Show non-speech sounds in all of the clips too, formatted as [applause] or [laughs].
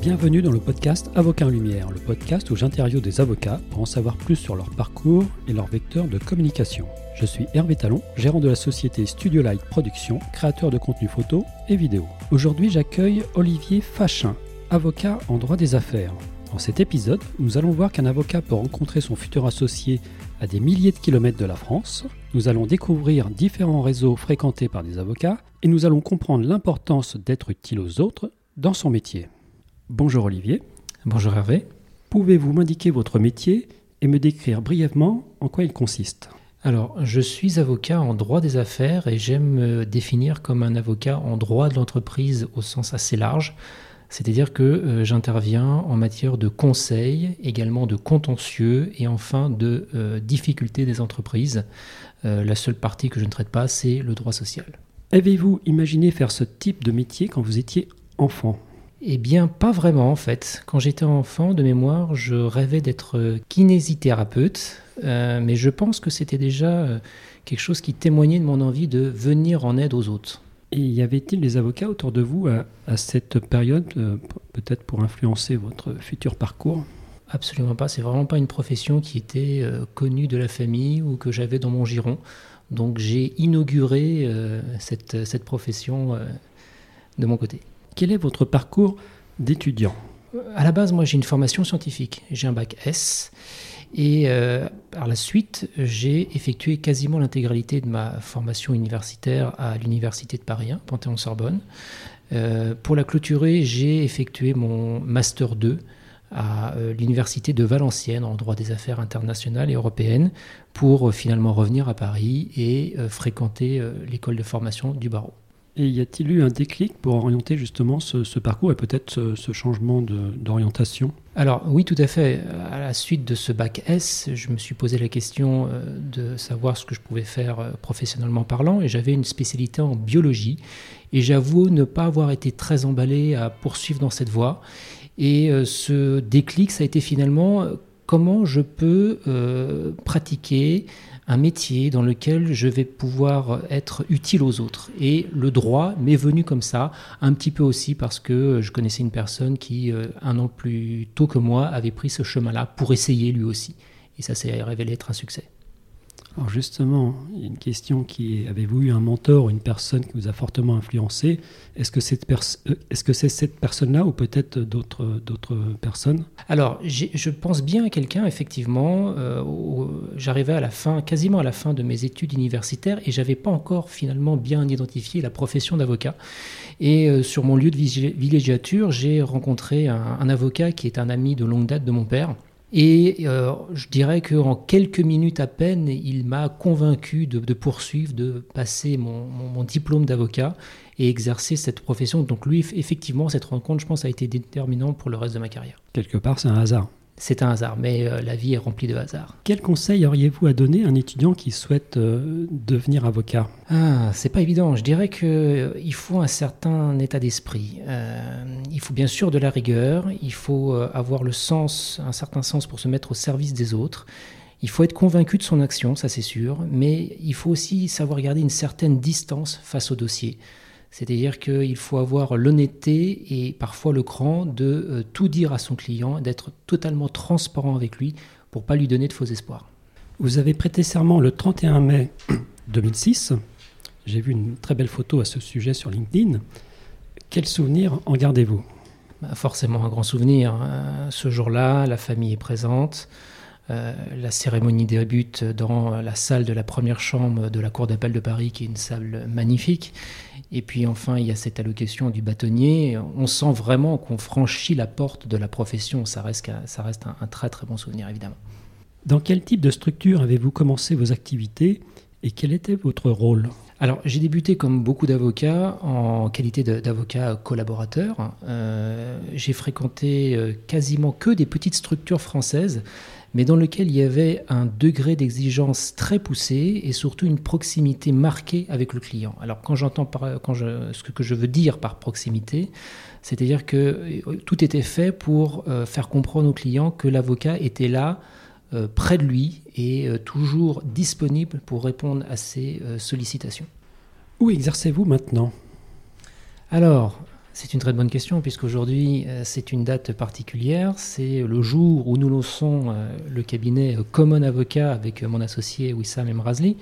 Bienvenue dans le podcast Avocat en Lumière, le podcast où j'interviewe des avocats pour en savoir plus sur leur parcours et leur vecteur de communication. Je suis Hervé Talon, gérant de la société Studio Light Production, créateur de contenu photo et vidéo. Aujourd'hui, j'accueille Olivier Fachin, avocat en droit des affaires. Dans cet épisode, nous allons voir qu'un avocat peut rencontrer son futur associé à des milliers de kilomètres de la France. Nous allons découvrir différents réseaux fréquentés par des avocats et nous allons comprendre l'importance d'être utile aux autres dans son métier. Bonjour Olivier. Bonjour Hervé. Pouvez-vous m'indiquer votre métier et me décrire brièvement en quoi il consiste? Alors, je suis avocat en droit des affaires et j'aime me définir comme un avocat en droit de l'entreprise au sens assez large. C'est-à-dire que euh, j'interviens en matière de conseil, également de contentieux et enfin de euh, difficultés des entreprises. Euh, la seule partie que je ne traite pas, c'est le droit social. Avez-vous imaginé faire ce type de métier quand vous étiez enfant? Eh bien, pas vraiment en fait. Quand j'étais enfant, de mémoire, je rêvais d'être kinésithérapeute, euh, mais je pense que c'était déjà euh, quelque chose qui témoignait de mon envie de venir en aide aux autres. Et y avait-il des avocats autour de vous à, cette période, euh, peut-être pour influencer votre futur parcours? Absolument pas. C'est vraiment pas une profession qui était connue de la famille ou que j'avais dans mon giron. Donc j'ai inauguré cette, cette, profession de mon côté. Quel est votre parcours d'étudiant? À la base, moi, j'ai une formation scientifique. J'ai un bac S. Et euh, par la suite, j'ai effectué quasiment l'intégralité de ma formation universitaire à l'Université de Paris 1, Panthéon-Sorbonne. Euh, pour la clôturer, j'ai effectué mon Master 2 à euh, l'Université de Valenciennes en droit des affaires internationales et européennes pour finalement revenir à Paris et fréquenter l'école de formation du barreau. Et y a-t-il eu un déclic pour orienter justement ce, parcours et peut-être ce, changement d'orientation? Alors oui, tout à fait. À la suite de ce bac S, je me suis posé la question euh, de savoir ce que je pouvais faire euh, professionnellement parlant et j'avais une spécialité en biologie et j'avoue ne pas avoir été très emballé à poursuivre dans cette voie. Et euh, ce déclic, ça a été finalement comment je peux pratiquer un métier dans lequel je vais pouvoir être utile aux autres. Et le droit m'est venu comme ça, un petit peu aussi parce que je connaissais une personne qui, euh, un an plus tôt que moi, avait pris ce chemin-là pour essayer lui aussi. Et ça s'est révélé être un succès. Alors justement, une question qui est, avez-vous eu un mentor, une personne qui vous a fortement influencé? Est-ce que, cette euh, est-ce que c'est cette personne-là ou peut-être d'autres, d'autres personnes? Alors, je pense bien à quelqu'un, effectivement. Euh, j'arrivais à la fin, quasiment à la fin de mes études universitaires et j'avais pas encore finalement bien identifié la profession d'avocat. Et euh, sur mon lieu de villégiature, j'ai rencontré un avocat qui est un ami de longue date de mon père et euh, je dirais qu'en quelques minutes à peine, il m'a convaincu de, poursuivre, de passer mon, mon diplôme d'avocat et exercer cette profession. Donc lui, effectivement, cette rencontre, je pense, a été déterminante pour le reste de ma carrière. Quelque part, c'est un hasard c'est un hasard, mais euh, la vie est remplie de hasards. Quel conseil auriez-vous à donner à un étudiant qui souhaite euh, devenir avocat? Ah, c'est pas évident. Je dirais qu'il euh, il faut un certain état d'esprit. il faut bien sûr de la rigueur. Il faut avoir le sens, un certain sens pour se mettre au service des autres. Il faut être convaincu de son action, ça c'est sûr, mais il faut aussi savoir garder une certaine distance face au dossier. C'est-à-dire qu'il faut avoir l'honnêteté et parfois le cran de euh, tout dire à son client, d'être totalement transparent avec lui pour pas lui donner de faux espoirs. Vous avez prêté serment le 31 mai [clears throat] 2006. J'ai vu une très belle photo à ce sujet sur LinkedIn. Quel souvenir en gardez-vous? Bah, Forcément un grand souvenir. Hein. Ce jour-là, la famille est présente. Euh, la cérémonie débute dans la salle de la première chambre de la Cour d'appel de Paris, qui est une salle magnifique. Et puis enfin, il y a cette allocation du bâtonnier. On sent vraiment qu'on franchit la porte de la profession. Ça reste, ça reste un, très très bon souvenir, évidemment. Dans quel type de structure avez-vous commencé vos activités et quel était votre rôle? Alors, j'ai débuté comme beaucoup d'avocats en qualité d'avocat collaborateur. Euh, j'ai fréquenté euh, quasiment que des petites structures françaises mais dans lequel il y avait un degré d'exigence très poussé et surtout une proximité marquée avec le client. Alors quand j'entends quand je, ce que je veux dire par proximité, c'est-à-dire que euh, tout était fait pour euh, faire comprendre au client que l'avocat était là euh, près de lui et toujours disponible pour répondre à ses sollicitations. Où exercez-vous maintenant? Alors, c'est une très bonne question, puisqu'aujourd'hui, c'est une date particulière. C'est le jour où nous lançons le cabinet Common Avocat avec mon associé Wissam Emrazli.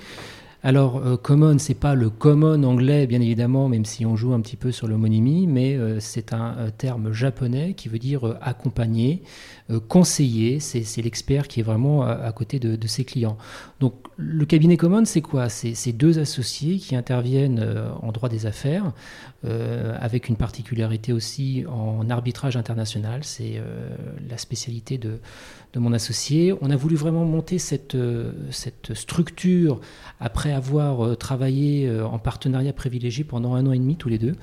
Alors, euh, common, c'est pas le common anglais, bien évidemment, même si on joue un petit peu sur l'homonymie, mais euh, c'est un, euh, terme japonais qui veut dire accompagner, conseiller. C'est l'expert qui est vraiment à, côté de, ses clients. Donc, le cabinet common, c'est quoi? C'est deux associés qui interviennent en droit des affaires, avec une particularité aussi en arbitrage international. C'est la spécialité de, de mon associé. On a voulu vraiment monter cette, euh, cette structure après avoir euh, travaillé euh, en partenariat privilégié pendant un an et demi tous les deux.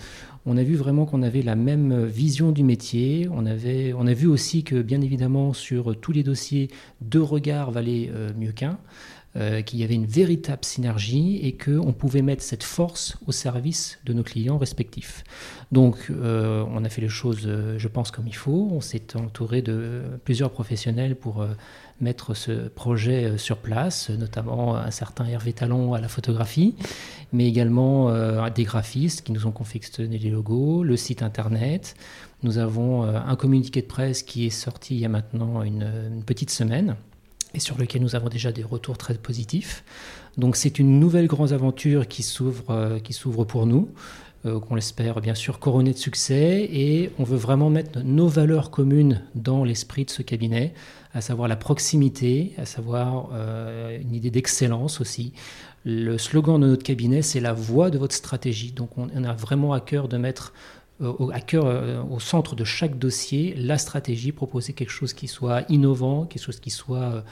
On a vu vraiment qu'on avait la même vision du métier. On, avait, on a vu aussi que, bien évidemment, sur tous les dossiers, deux regards valaient mieux qu'un. Euh, qu'il y avait une véritable synergie et qu'on pouvait mettre cette force au service de nos clients respectifs. Donc euh, on a fait les choses, euh, je pense, comme il faut. On s'est entouré de plusieurs professionnels pour mettre ce projet sur place, notamment un certain Hervé Talon à la photographie, mais également des graphistes qui nous ont confectionné les logos, le site internet. Nous avons un communiqué de presse qui est sorti il y a maintenant une petite semaine et sur lequel nous avons déjà des retours très positifs. Donc c'est une nouvelle grande aventure qui s'ouvre, euh, qui pour nous, euh, qu'on l'espère bien sûr couronnée de succès, et on veut vraiment mettre nos valeurs communes dans l'esprit de ce cabinet, à savoir la proximité, à savoir euh, une idée d'excellence aussi. Le slogan de notre cabinet, c'est la voix de votre stratégie. Donc on, a vraiment à cœur de mettre euh, au, à cœur, euh, au centre de chaque dossier, la stratégie, proposer quelque chose qui soit innovant, quelque chose qui soit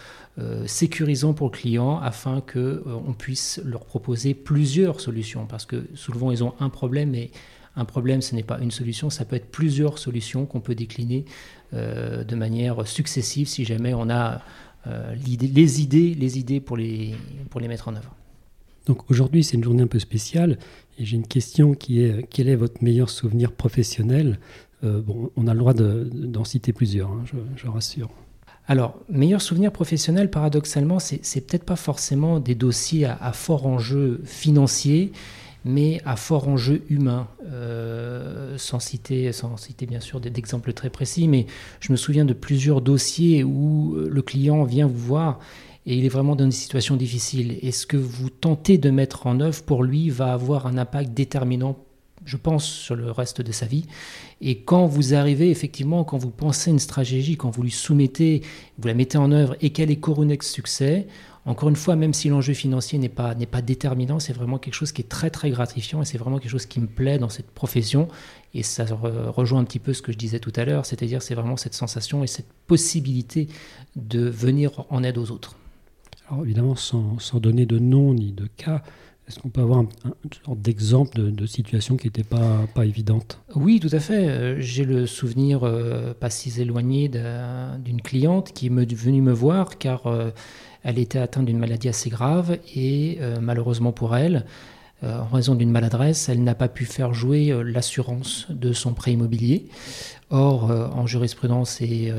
sécurisant pour le client, afin que on puisse leur proposer plusieurs solutions. Parce que souvent, ils ont un problème, et un problème, ce n'est pas une solution, ça peut être plusieurs solutions qu'on peut décliner de manière successive si jamais on a les idées, les idées pour les, pour les mettre en œuvre. Donc aujourd'hui, c'est une journée un peu spéciale. Et j'ai une question qui est quel est votre meilleur souvenir professionnel? Euh, Bon, on a le droit d'en citer plusieurs, hein, je, rassure. Alors, meilleur souvenir professionnel, paradoxalement, c'est peut-être pas forcément des dossiers à, fort enjeu financier, mais à fort enjeu humain. Euh, sans, citer, sans citer bien sûr d'exemples très précis, mais je me souviens de plusieurs dossiers où le client vient vous voir et il est vraiment dans une situation difficile. Et ce que vous tentez de mettre en œuvre pour lui va avoir un impact déterminant, je pense, sur le reste de sa vie. Et quand vous arrivez, effectivement, quand vous pensez une stratégie, quand vous lui soumettez, vous la mettez en œuvre et qu'elle est couronnée de succès, encore une fois, même si l'enjeu financier n'est pas, n'est pas déterminant, c'est vraiment quelque chose qui est très très gratifiant et c'est vraiment quelque chose qui me plaît dans cette profession. Et ça rejoint un petit peu ce que je disais tout à l'heure, c'est-à-dire c'est vraiment cette sensation et cette possibilité de venir en aide aux autres. Alors évidemment, sans, donner de nom ni de cas, est-ce qu'on peut avoir un, d'exemple de, situation qui n'était pas, évidente? Oui, tout à fait. Euh, j'ai le souvenir euh, pas si éloigné d'une cliente qui est venue me voir car euh, elle était atteinte d'une maladie assez grave et malheureusement pour elle, en raison d'une maladresse, elle n'a pas pu faire jouer euh, l'assurance de son prêt immobilier. Or, euh, en jurisprudence et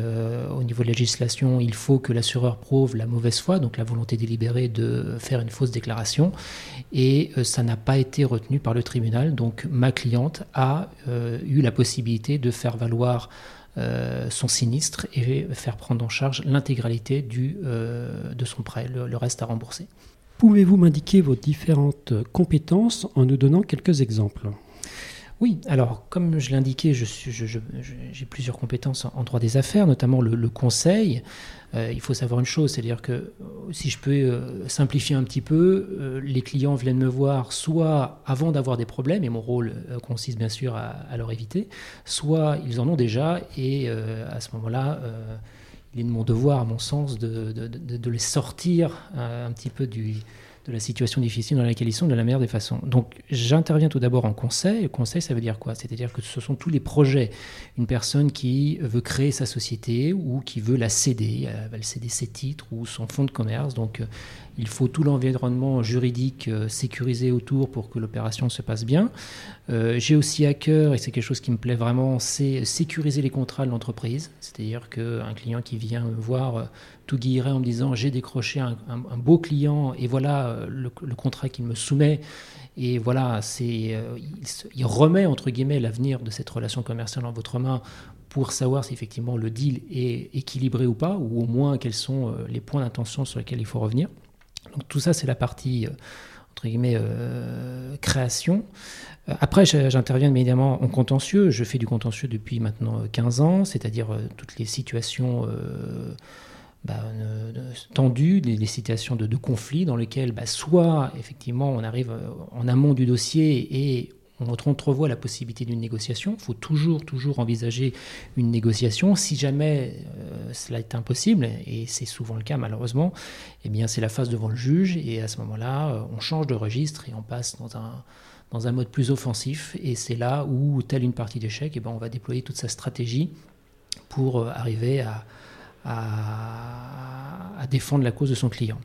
au niveau de la législation, il faut que l'assureur prouve la mauvaise foi, donc la volonté délibérée de faire une fausse déclaration, et ça n'a pas été retenu par le tribunal. Donc, ma cliente a eu la possibilité de faire valoir son sinistre et faire prendre en charge l'intégralité de son prêt, le reste à rembourser. Pouvez-vous m'indiquer vos différentes compétences en nous donnant quelques exemples? Oui, alors comme je l'indiquais, j'ai plusieurs compétences en droit des affaires, notamment le, conseil. Euh, il faut savoir une chose, c'est-à-dire que si je peux euh, simplifier un petit peu, euh, les clients viennent me voir soit avant d'avoir des problèmes, et mon rôle consiste bien sûr à, leur éviter, soit ils en ont déjà, et à ce moment-là, il est de mon devoir, à mon sens, de, les sortir euh, un petit peu du, de la situation difficile dans laquelle ils sont de la meilleure des façons. Donc j'interviens tout d'abord en conseil. Conseil, ça veut dire quoi? C'est-à-dire que ce sont tous les projets. Une personne qui veut créer sa société ou qui veut la céder, elle va céder ses titres ou son fonds de commerce. Donc euh, il faut tout l'environnement juridique euh, sécurisé autour pour que l'opération se passe bien. Euh, j'ai aussi à cœur, et c'est quelque chose qui me plaît vraiment, c'est sécuriser les contrats de l'entreprise. C'est-à-dire qu'un client qui vient me voir tout guillerait en me disant j'ai décroché un, beau client et voilà le, contrat qu'il me soumet. Et voilà, c'est, il, remet entre guillemets l'avenir de cette relation commerciale en votre main pour savoir si effectivement le deal est équilibré ou pas, ou au moins quels sont les points d'intention sur lesquels il faut revenir. Donc tout ça, c'est la partie entre guillemets création. Euh, après, j'interviens évidemment en contentieux. Je fais du contentieux depuis maintenant 15 euh, ans, c'est-à-dire euh, toutes les situations bah, tendues, les, situations de, conflit dans lesquelles bah, soit effectivement on arrive en amont du dossier et on entrevoit la possibilité d'une négociation. Il faut toujours, toujours envisager une négociation. Si jamais cela est impossible, et c'est souvent le cas malheureusement, eh bien c'est la phase devant le juge, et à ce moment-là, on change de registre et on passe dans un, dans un mode plus offensif. Et c'est là où, telle une partie d'échec, eh ben, on va déployer toute sa stratégie pour euh, arriver à, à, défendre la cause de son client.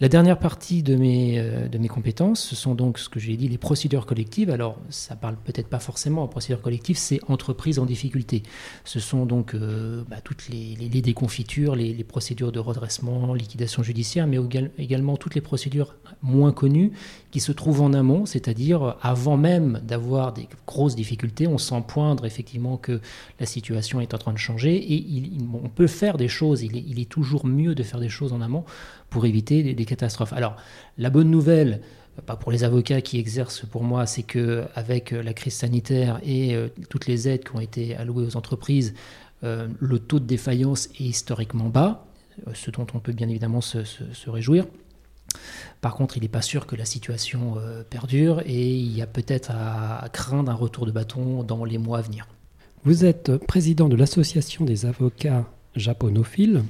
La dernière partie de mes, euh, de mes compétences, ce sont donc ce que j'ai dit, les procédures collectives. Alors, ça parle peut-être pas forcément, procédures collectives, c'est entreprise en difficulté. Ce sont donc euh, bah, toutes les, déconfitures, les, procédures de redressement, liquidation judiciaire, mais également toutes les procédures moins connues qui se trouvent en amont, c'est-à-dire avant même d'avoir des grosses difficultés, on sent poindre effectivement que la situation est en train de changer et on peut faire des choses, il est, toujours mieux de faire des choses en amont pour éviter des, catastrophes. Alors, la bonne nouvelle, pas pour les avocats qui exercent pour moi, c'est que avec la crise sanitaire et euh, toutes les aides qui ont été allouées aux entreprises, euh, le taux de défaillance est historiquement bas, euh, ce dont on peut bien évidemment se, réjouir. Par contre, il n'est pas sûr que la situation perdure et il y a peut-être à craindre un retour de bâton dans les mois à venir. Vous êtes président de l'Association des avocats japonophiles.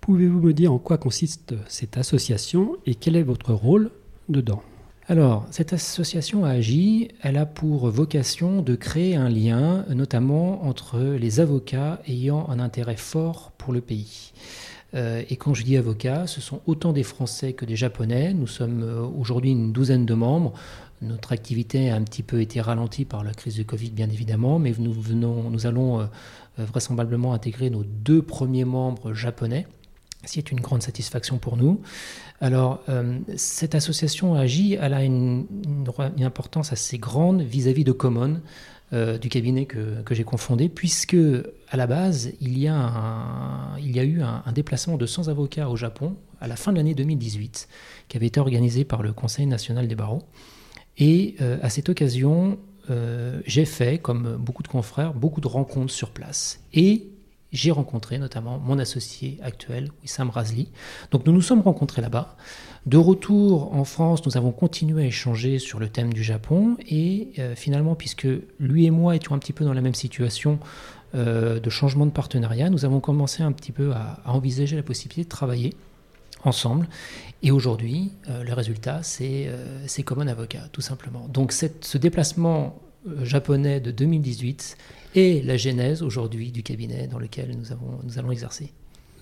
Pouvez-vous me dire en quoi consiste cette association et quel est votre rôle dedans? Alors, cette association AGI, elle a pour vocation de créer un lien, notamment entre les avocats ayant un intérêt fort pour le pays. Euh, et quand je dis avocats, ce sont autant des Français que des Japonais. Nous sommes euh, aujourd'hui une douzaine de membres. Notre activité a un petit peu été ralentie par la crise de Covid, bien évidemment, mais nous, venons, nous allons euh, vraisemblablement intégrer nos deux premiers membres japonais c'est une grande satisfaction pour nous. Alors, cette association agit, elle a une, importance assez grande vis-à-vis de Common, euh, du cabinet que, j'ai confondé, puisque à la base, il y a, eu un, déplacement de 100 avocats au Japon à la fin de l'année 2018, qui avait été organisé par le Conseil national des barreaux. Et euh, à cette occasion, j'ai fait, comme beaucoup de confrères, beaucoup de rencontres sur place. Et j'ai rencontré notamment mon associé actuel, Wissam Razli. Donc nous nous sommes rencontrés là-bas. De retour en France, nous avons continué à échanger sur le thème du Japon et euh, finalement, puisque lui et moi étions un petit peu dans la même situation euh, de changement de partenariat, nous avons commencé un petit peu à, envisager la possibilité de travailler ensemble. Et aujourd'hui, euh, le résultat, c'est comme un avocat, tout simplement. Donc ce déplacement japonais de 2018 et la genèse aujourd'hui du cabinet dans lequel nous, avons, nous allons exercer.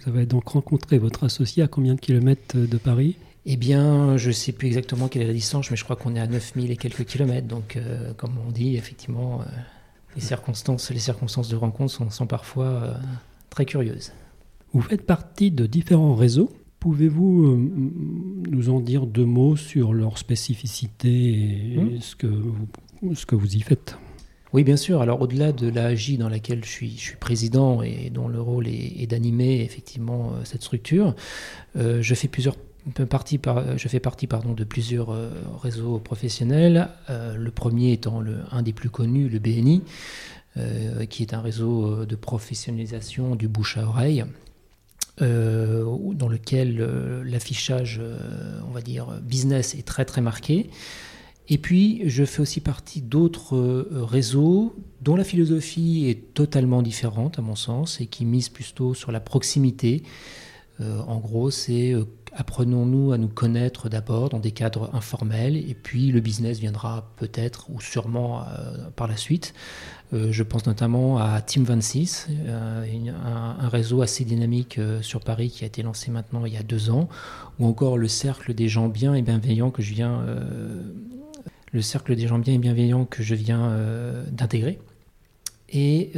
Vous avez donc rencontré votre associé à combien de kilomètres de Paris? Eh bien, je ne sais plus exactement quelle est la distance, mais je crois qu'on est à 9000 et quelques kilomètres. Donc, euh, comme on dit, effectivement, euh, les, circonstances, les circonstances de rencontre sont, sont parfois euh, très curieuses. Vous faites partie de différents réseaux. Pouvez-vous nous en dire deux mots sur leur spécificité et hmm. ce, que vous, ce que vous y faites? Oui, bien sûr. Alors, au-delà de l'AJ dans laquelle je suis, président et dont le rôle est, d'animer effectivement euh, cette structure, euh, je fais partie de plusieurs euh, réseaux professionnels. le premier étant un des plus connus, le BNI, qui est un réseau de professionnalisation du bouche à oreille. dans lequel l'affichage, on va dire, business est très très marqué. Et puis, je fais aussi partie d'autres euh, réseaux dont la philosophie est totalement différente, à mon sens, et qui mise plutôt sur la proximité. Euh, en gros, c'est euh, apprenons-nous à nous connaître d'abord dans des cadres informels, et puis le business viendra peut-être ou sûrement par la suite. je pense notamment à Team 26, un, un, réseau assez dynamique sur Paris qui a été lancé maintenant il y a deux ans, ou encore le cercle des gens bien et bienveillants que je viens le cercle des gens bien et bienveillants que je viens euh, d'intégrer. et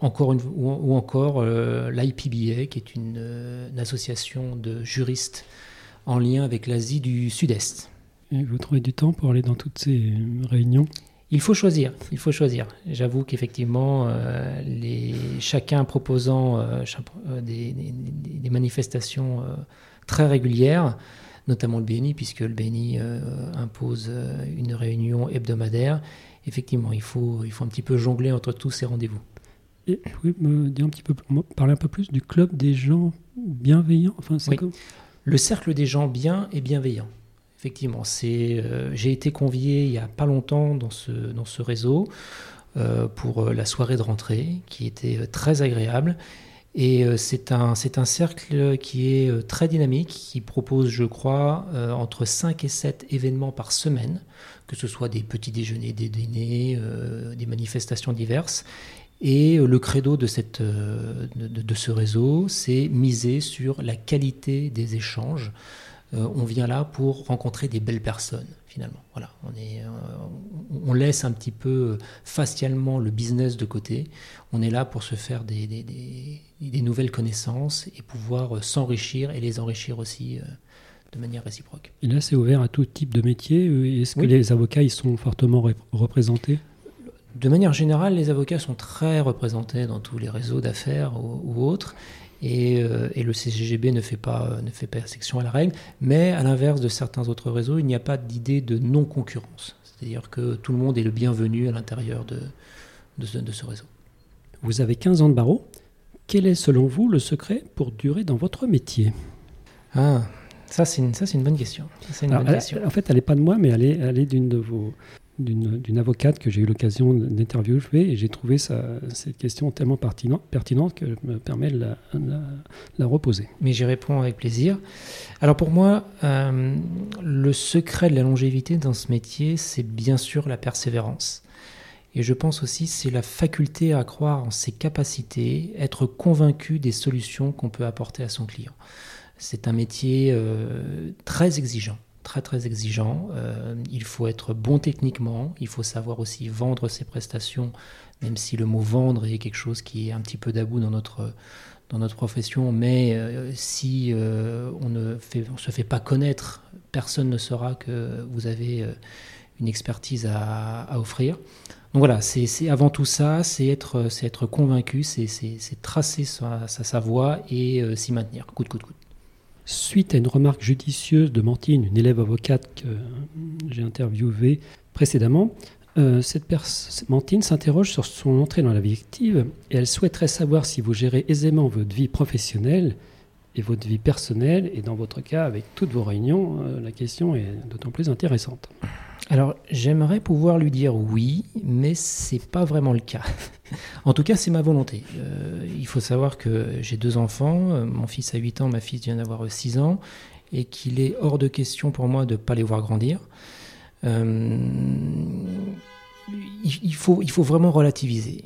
encore une, ou, encore l'IPBA, qui est une, association de juristes en lien avec l'Asie du Sud-Est. Et vous trouvez du temps pour aller dans toutes ces réunions? Il faut choisir, il faut choisir. J'avoue qu'effectivement, euh, les, chacun proposant euh, euh, des, manifestations très régulières, notamment le BNI, puisque le BNI impose une réunion hebdomadaire, effectivement, il faut, il faut un petit peu jongler entre tous ces rendez-vous. Et pouvez me dire un petit peu, parler un peu plus du club des gens bienveillants enfin, oui. Le cercle des gens bien et bienveillants. Effectivement, c'est, euh, j'ai été convié il n'y a pas longtemps dans ce, dans ce réseau euh, pour euh, la soirée de rentrée qui était très agréable. Et c'est un, un cercle qui est très dynamique, qui propose, je crois, entre 5 et 7 événements par semaine, que ce soit des petits déjeuners, des dîners, des manifestations diverses. Et le credo de, cette, de, de ce réseau, c'est miser sur la qualité des échanges. Euh, on vient là pour rencontrer des belles personnes, finalement. Voilà, on, est, euh, on laisse un petit peu euh, facialement le business de côté. On est là pour se faire des, nouvelles connaissances et pouvoir s'enrichir et les enrichir aussi de manière réciproque. Et là, c'est ouvert à tout type de métier. Est-ce que les avocats ils sont fortement représentés? De manière générale, les avocats sont très représentés dans tous les réseaux d'affaires ou autres. Euh, et, le CGGB ne fait, pas, ne fait pas exception à la règle. Mais à l'inverse de certains autres réseaux, il n'y a pas d'idée de non-concurrence. C'est-à-dire que tout le monde est le bienvenu à l'intérieur de, de, ce, de ce réseau. Vous avez 15 ans de barreau. Quel est selon vous le secret pour durer dans votre métier? Ah, ça c'est une, une, bonne question. Une bonne question. En fait, elle n'est pas de moi, mais elle est, elle est d'une de vos, d'une avocate que j'ai eu l'occasion d'interviewer et j'ai trouvé cette question tellement pertinente que je me permets de la, reposer. Mais j'y réponds avec plaisir. Alors pour moi, euh, le secret de la longévité dans ce métier, c'est bien sûr la persévérance. Et je pense aussi c'est la faculté à croire en ses capacités, être convaincu des solutions qu'on peut apporter à son client. C'est un métier euh, très exigeant très très exigeant. Euh, il faut être bon techniquement, il faut savoir aussi vendre ses prestations, même si le mot vendre est quelque chose qui est un petit peu d'abou dans notre, dans notre profession. Mais euh, si on ne se fait pas connaître, personne ne saura que vous avez une expertise à, offrir. Donc voilà, c'est avant tout ça, c'est être, être convaincu, c'est tracer sa, sa, sa, voie et s'y maintenir, coup de coup de. Suite à une remarque judicieuse de Mantine, une élève avocate que j'ai interviewée précédemment, euh, cette Mantine s'interroge sur son entrée dans la vie active et elle souhaiterait savoir si vous gérez aisément votre vie professionnelle et votre vie personnelle. Et dans votre cas, avec toutes vos réunions, euh, la question est d'autant plus intéressante. Alors, j'aimerais pouvoir lui dire oui, mais c'est pas vraiment le cas. [laughs] en tout cas, c'est ma volonté. Euh, il faut savoir que j'ai deux enfants. Euh, mon fils a 8 ans, ma fille vient d'avoir 6 ans, et qu'il est hors de question pour moi de ne pas les voir grandir. Il, faut, il faut vraiment relativiser.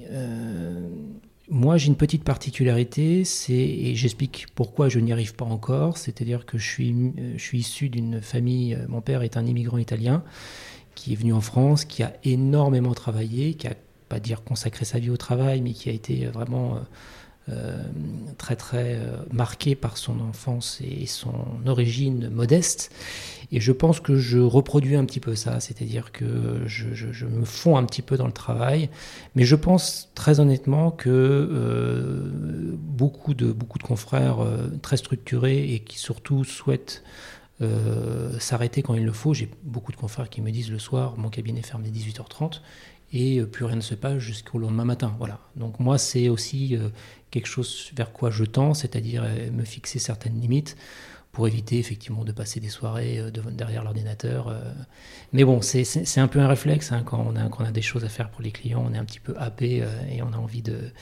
Moi, j'ai une petite particularité, c'est, et j'explique pourquoi je n'y arrive pas encore, c'est-à-dire que je suis, je suis issu d'une famille, mon père est un immigrant italien, qui est venu en France, qui a énormément travaillé, qui a pas dire consacré sa vie au travail, mais qui a été vraiment euh, euh, très très euh, marqué par son enfance et son origine modeste. Et je pense que je reproduis un petit peu ça, c'est-à-dire que je, me fonds un petit peu dans le travail, mais je pense très honnêtement que beaucoup, de, beaucoup de confrères très structurés et qui surtout souhaitent euh, s'arrêter quand il le faut. J'ai beaucoup de confrères qui me disent le soir, mon cabinet ferme à 18h30 et euh, plus rien ne se passe jusqu'au lendemain matin. Voilà. Donc moi, c'est aussi euh, quelque chose vers quoi je tends, c'est-à-dire me fixer certaines limites pour éviter effectivement de passer des soirées derrière l'ordinateur. Mais bon, c'est un peu un réflexe hein, quand, on a, quand on a des choses à faire pour les clients, on est un petit peu happé et on a envie de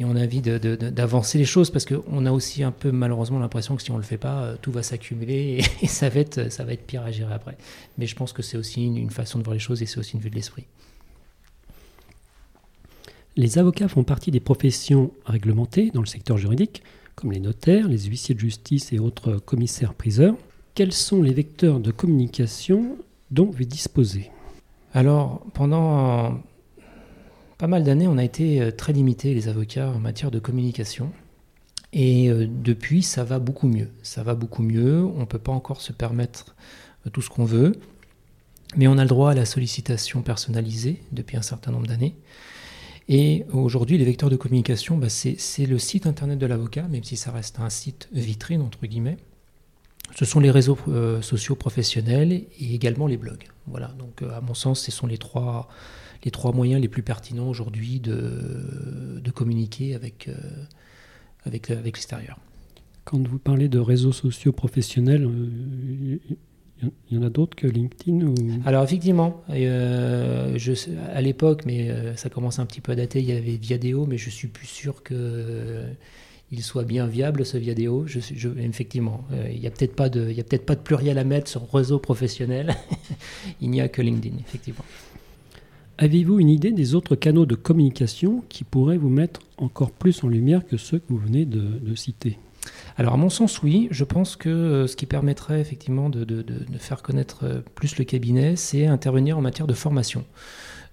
et on a envie d'avancer les choses parce qu'on a aussi un peu malheureusement l'impression que si on ne le fait pas, euh, tout va s'accumuler [laughs] et, ça, va être, ça va être pire à gérer après. Mais je pense que c'est aussi une, façon de voir les choses et c'est aussi une vue de l'esprit. Les avocats font partie des professions réglementées dans le secteur juridique, comme les notaires, les huissiers de justice et autres commissaires-priseurs. Quels sont les vecteurs de communication dont vous disposez? Alors, pendant pas mal d'années, on a été très limité, les avocats, en matière de communication. Et depuis, ça va beaucoup mieux. Ça va beaucoup mieux. On ne peut pas encore se permettre tout ce qu'on veut. Mais on a le droit à la sollicitation personnalisée depuis un certain nombre d'années. Et aujourd'hui, les vecteurs de communication, bah, c'est le site internet de l'avocat, même si ça reste un site vitrine, entre guillemets. Ce sont les réseaux euh, sociaux professionnels et également les blogs. Voilà, donc euh, à mon sens, ce sont les trois, les trois moyens les plus pertinents aujourd'hui de, de communiquer avec, euh, avec, avec l'extérieur. Quand vous parlez de réseaux sociaux professionnels, il y en a d'autres que LinkedIn ou... Alors effectivement, euh, je, à l'époque, mais euh, ça commence un petit peu à dater, il y avait Viadeo, mais je suis plus sûr que euh, il soit bien viable ce Viadeo. Je, je, effectivement, il n'y a peut-être pas de, il a peut-être pas de pluriel à mettre sur réseau professionnel. [laughs] il n'y a que LinkedIn, effectivement. Avez-vous une idée des autres canaux de communication qui pourraient vous mettre encore plus en lumière que ceux que vous venez de citer? Alors à mon sens, oui. Je pense que euh, ce qui permettrait effectivement de, faire connaître euh, plus le cabinet, c'est intervenir en matière de formation.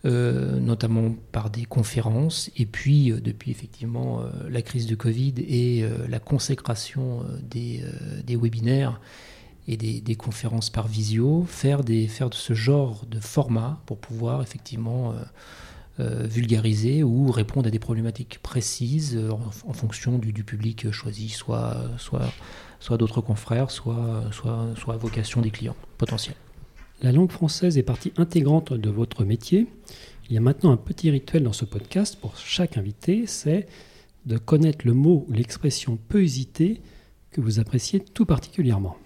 Euh, notamment par des conférences, et puis depuis effectivement la crise du Covid et la consécration des, webinaires et des, conférences par visio, faire, faire de ce genre de format pour pouvoir effectivement vulgariser ou répondre à des problématiques précises euh, en, fonction du, public choisi, soit, soit, soit d'autres confrères, soit, soit, soit vocation des clients potentiels. La langue française est partie intégrante de votre métier. Il y a maintenant un petit rituel dans ce podcast pour chaque invité, c'est de connaître le mot ou l'expression peu hésiter que vous appréciez tout particulièrement.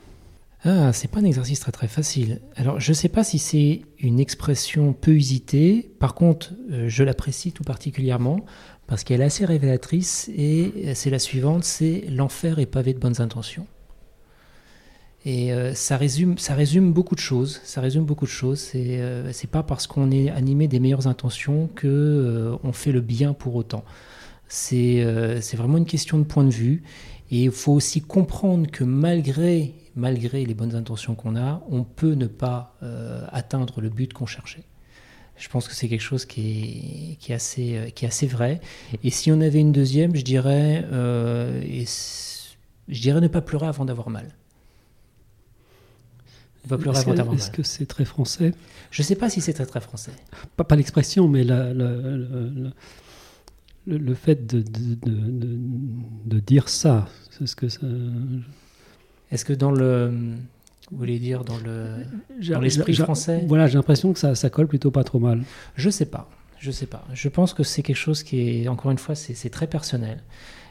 Ah, c'est pas un exercice très très facile. Alors, je sais pas si c'est une expression peu usitée. Par contre, euh, je l'apprécie tout particulièrement parce qu'elle est assez révélatrice et c'est la suivante c'est l'enfer est pavé de bonnes intentions. Et euh, ça, résume, ça résume beaucoup de choses. Ça résume beaucoup de choses. C'est euh, pas parce qu'on est animé des meilleures intentions que on fait le bien pour autant. C'est vraiment une question de point de vue. Et il faut aussi comprendre que malgré malgré les bonnes intentions qu'on a, on peut ne pas euh, atteindre le but qu'on cherchait. Je pense que c'est quelque chose qui est, assez, euh, qui est assez vrai. Et si on avait une deuxième, je dirais, euh, je dirais ne pas pleurer avant d'avoir mal. Ne pas pleurer avant d'avoir mal. Est-ce que c'est très français? Je ne sais pas si c'est très très français. Pas, pas l'expression, mais la, le, le, fait de, de, de, de dire ça. C'est ce que ça. Est-ce que dans le, vous voulez dire dans le dans l'esprit français Voilà, j'ai l'impression que ça, ça, colle plutôt pas trop mal. Je sais pas, je sais pas. Je pense que c'est quelque chose qui est encore une fois c'est très personnel.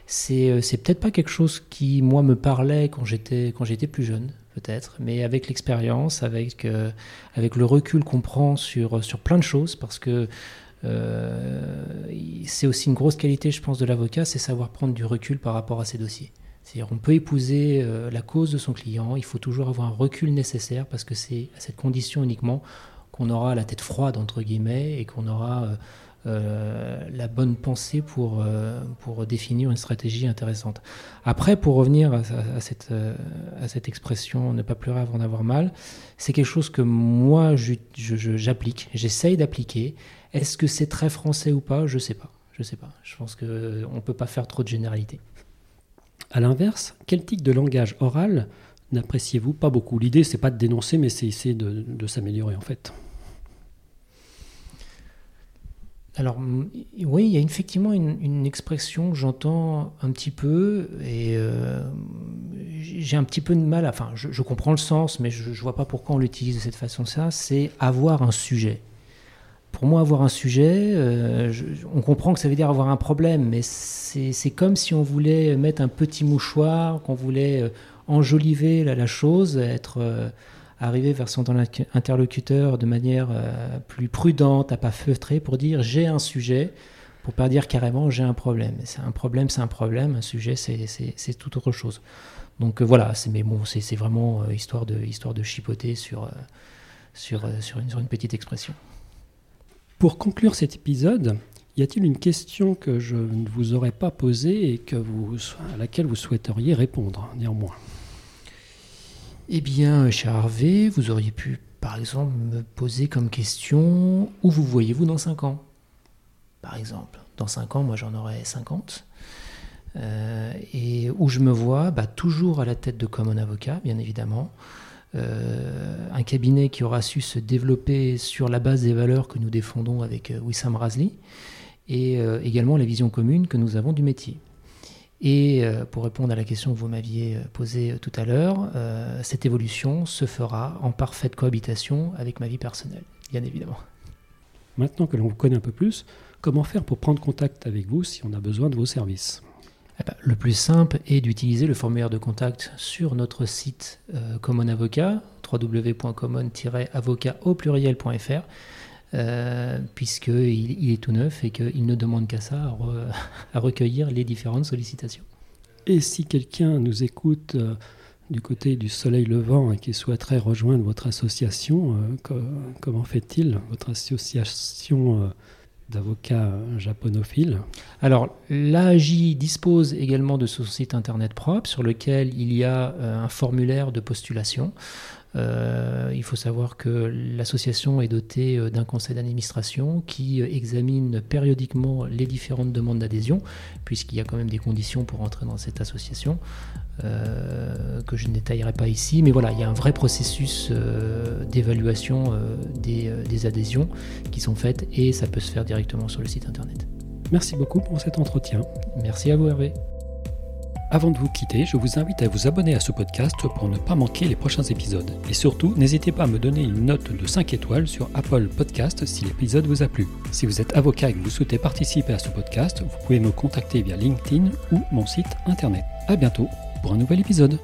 C'est euh, c'est peut-être pas quelque chose qui moi me parlait quand j'étais plus jeune peut-être, mais avec l'expérience, avec euh, avec le recul qu'on prend sur sur plein de choses, parce que c'est aussi une grosse qualité, je pense, de l'avocat, c'est savoir prendre du recul par rapport à ses dossiers. C'est-à-dire on peut épouser euh, la cause de son client, il faut toujours avoir un recul nécessaire parce que c'est à cette condition uniquement qu'on aura la tête froide entre guillemets et qu'on aura euh, euh, la bonne pensée pour, pour définir une stratégie intéressante. Après, pour revenir à, cette, à cette expression ne pas pleurer avant d'avoir mal, c'est quelque chose que moi j'applique, j'essaye d'appliquer. Est-ce que c'est très français ou pas? Je sais pas. Je sais pas. Je pense qu'on ne peut pas faire trop de généralité. A l'inverse, quel type de langage oral n'appréciez-vous pas beaucoup? L'idée, c'est pas de dénoncer, mais c'est essayer de, s'améliorer en fait. Alors oui, il y a effectivement une, expression que j'entends un petit peu et euh, j'ai un petit peu de mal. enfin, je, comprends le sens, mais je, ne vois pas pourquoi on l'utilise de cette façon-là. C'est avoir un sujet pour moi, avoir un sujet, euh, on comprend que ça veut dire avoir un problème, mais c'est comme si on voulait mettre un petit mouchoir, qu'on voulait euh, enjoliver la, chose, être arrivé vers son interlocuteur de manière plus prudente, à pas feutrer, pour dire j'ai un sujet, pour pas dire carrément j'ai un problème. C'est un problème, c'est un problème, un sujet, c'est tout autre chose. Donc voilà, c'est mais bon, c'est vraiment histoire de histoire de chipoter sur sur, sur une petite expression. Pour conclure cet épisode, y a-t-il une question que je ne vous aurais pas posée et que vous, à laquelle vous souhaiteriez répondre néanmoins? Eh bien, cher Harvey, vous auriez pu, par exemple, me poser comme question où vous voyez-vous dans 5 ans? Par exemple. Dans 5 ans, moi j'en aurai 50. et où je me vois bah, toujours à la tête de Common Avocat, bien évidemment. un cabinet qui aura su se développer sur la base des valeurs que nous défendons avec Wissam Razli et également la vision commune que nous avons du métier. Et euh, pour répondre à la question que vous m'aviez euh, posée euh, tout à l'heure, cette évolution se fera en parfaite cohabitation avec ma vie personnelle, bien évidemment. Maintenant que l'on vous connaît un peu plus, comment faire pour prendre contact avec vous si on a besoin de vos services? Eh ben, Le plus simple est d'utiliser le formulaire de contact sur notre site Common Avocat, www.common-avocat au pluriel.fr. Euh, puisqu'il il est tout neuf et qu'il ne demande qu'à ça, [laughs] à, recueillir les différentes sollicitations. Et si quelqu'un nous écoute euh, du côté du soleil levant et qui souhaiterait rejoindre votre association, euh, comment fait-il, votre association d'avocats japonophiles? Alors, l'AJ dispose également de son site internet propre sur lequel il y a un formulaire de postulation. Euh, il faut savoir que l'association est dotée euh, d'un conseil d'administration qui euh, examine périodiquement les différentes demandes d'adhésion, puisqu'il y a quand même des conditions pour entrer dans cette association, que je ne détaillerai pas ici. Mais voilà, il y a un vrai processus d'évaluation des, des adhésions qui sont faites et ça peut se faire directement sur le site internet. Merci beaucoup pour cet entretien. Merci à vous Hervé. Avant de vous quitter, je vous invite à vous abonner à ce podcast pour ne pas manquer les prochains épisodes. Et surtout, n'hésitez pas à me donner une note de 5 étoiles sur Apple Podcast si l'épisode vous a plu. Si vous êtes avocat et que vous souhaitez participer à ce podcast, vous pouvez me contacter via LinkedIn ou mon site internet. A bientôt pour un nouvel épisode.